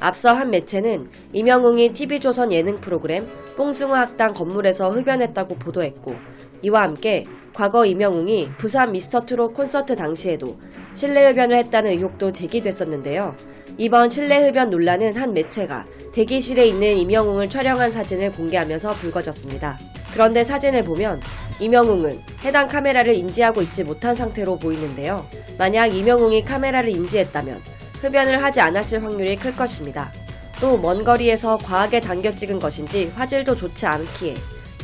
앞서 한 매체는 임영웅이 TV조선 예능 프로그램 뽕숭아 학당 건물에서 흡연했다고 보도했고 이와 함께 과거 임영웅이 부산 미스터트롯 콘서트 당시에도 실내 흡연을 했다는 의혹도 제기됐었는데요. 이번 실내 흡연 논란은 한 매체가 대기실에 있는 임영웅을 촬영한 사진을 공개하면서 불거졌습니다. 그런데 사진을 보면 임영웅은 해당 카메라를 인지하고 있지 못한 상태로 보이는데요. 만약 임영웅이 카메라를 인지했다면 흡연을 하지 않았을 확률이 클 것입니다. 또 먼 거리에서 과하게 당겨 찍은 것인지 화질도 좋지 않기에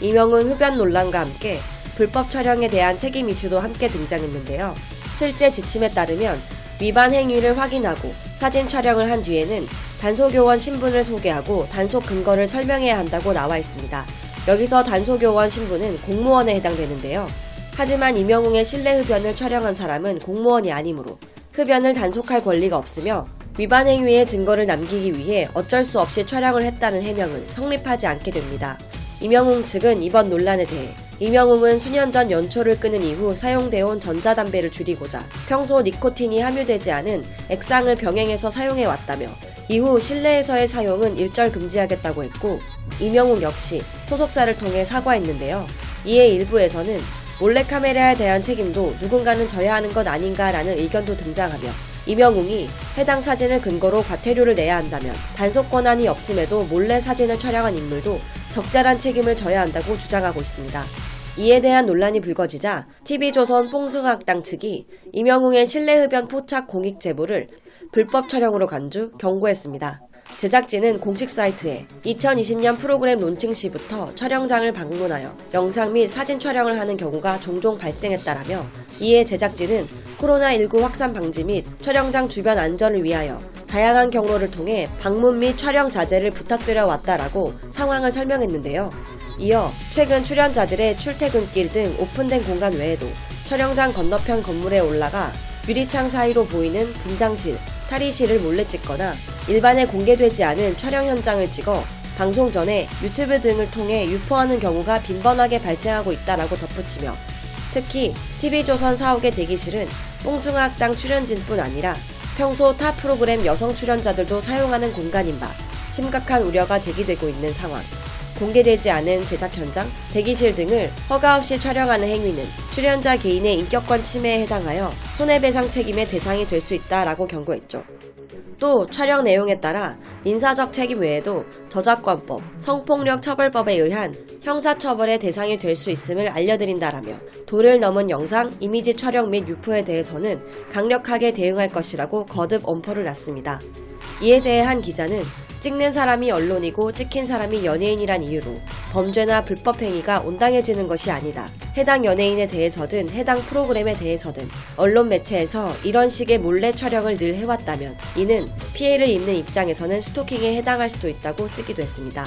이명은 흡연 논란과 함께 불법 촬영에 대한 책임 이슈도 함께 등장했는데요. 실제 지침에 따르면 위반 행위를 확인하고 사진 촬영을 한 뒤에는 단소교원 신분을 소개하고 단속 근거를 설명해야 한다고 나와 있습니다. 여기서 단소교원 신분은 공무원에 해당되는데요. 하지만 이명웅의 실내 흡연을 촬영한 사람은 공무원이 아니므로 흡연을 단속할 권리가 없으며 위반 행위의 증거를 남기기 위해 어쩔 수 없이 촬영을 했다는 해명은 성립하지 않게 됩니다. 이명웅 측은 이번 논란에 대해 이명웅은 수년 전 연초를 끊은 이후 사용되어 온 전자담배를 줄이고자 평소 니코틴이 함유되지 않은 액상을 병행해서 사용해 왔다며 이후 실내에서의 사용은 일절 금지하겠다고 했고 이명웅 역시 소속사를 통해 사과했는데요. 이에 일부에서는 몰래카메라에 대한 책임도 누군가는 져야 하는 것 아닌가라는 의견도 등장하며 이명웅이 해당 사진을 근거로 과태료를 내야 한다면 단속 권한이 없음에도 몰래 사진을 촬영한 인물도 적절한 책임을 져야 한다고 주장하고 있습니다. 이에 대한 논란이 불거지자 TV조선 뽕숭아학당 측이 이명웅의 실내 흡연 포착 공익 제보를 불법 촬영으로 간주 경고했습니다. 제작진은 공식 사이트에 2020년 프로그램 론칭 시부터 촬영장을 방문하여 영상 및 사진 촬영을 하는 경우가 종종 발생했다라며 이에 제작진은 코로나19 확산 방지 및 촬영장 주변 안전을 위하여 다양한 경로를 통해 방문 및 촬영 자제를 부탁드려 왔다라고 상황을 설명했는데요. 이어 최근 출연자들의 출퇴근길 등 오픈된 공간 외에도 촬영장 건너편 건물에 올라가 유리창 사이로 보이는 분장실, 탈의실을 몰래 찍거나 일반에 공개되지 않은 촬영 현장을 찍어 방송 전에 유튜브 등을 통해 유포하는 경우가 빈번하게 발생하고 있다라고 덧붙이며 특히 TV조선 사옥의 대기실은 뽕숭아 학당 출연진뿐 아니라 평소 타 프로그램 여성 출연자들도 사용하는 공간인 바 심각한 우려가 제기되고 있는 상황. 공개되지 않은 제작 현장, 대기실 등을 허가 없이 촬영하는 행위는 출연자 개인의 인격권 침해에 해당하여 손해배상 책임의 대상이 될 수 있다라고 경고했죠. 또 촬영 내용에 따라 민사적 책임 외에도 저작권법, 성폭력 처벌법에 의한 형사처벌의 대상이 될 수 있음을 알려드린다라며 도를 넘은 영상, 이미지 촬영 및 유포에 대해서는 강력하게 대응할 것이라고 거듭 엄포를 놨습니다. 이에 대해 한 기자는 찍는 사람이 언론이고 찍힌 사람이 연예인이란 이유로 범죄나 불법 행위가 온당해지는 것이 아니다. 해당 연예인에 대해서든 해당 프로그램에 대해서든 언론 매체에서 이런 식의 몰래 촬영을 늘 해왔다면 이는 피해를 입는 입장에서는 스토킹에 해당할 수도 있다고 쓰기도 했습니다.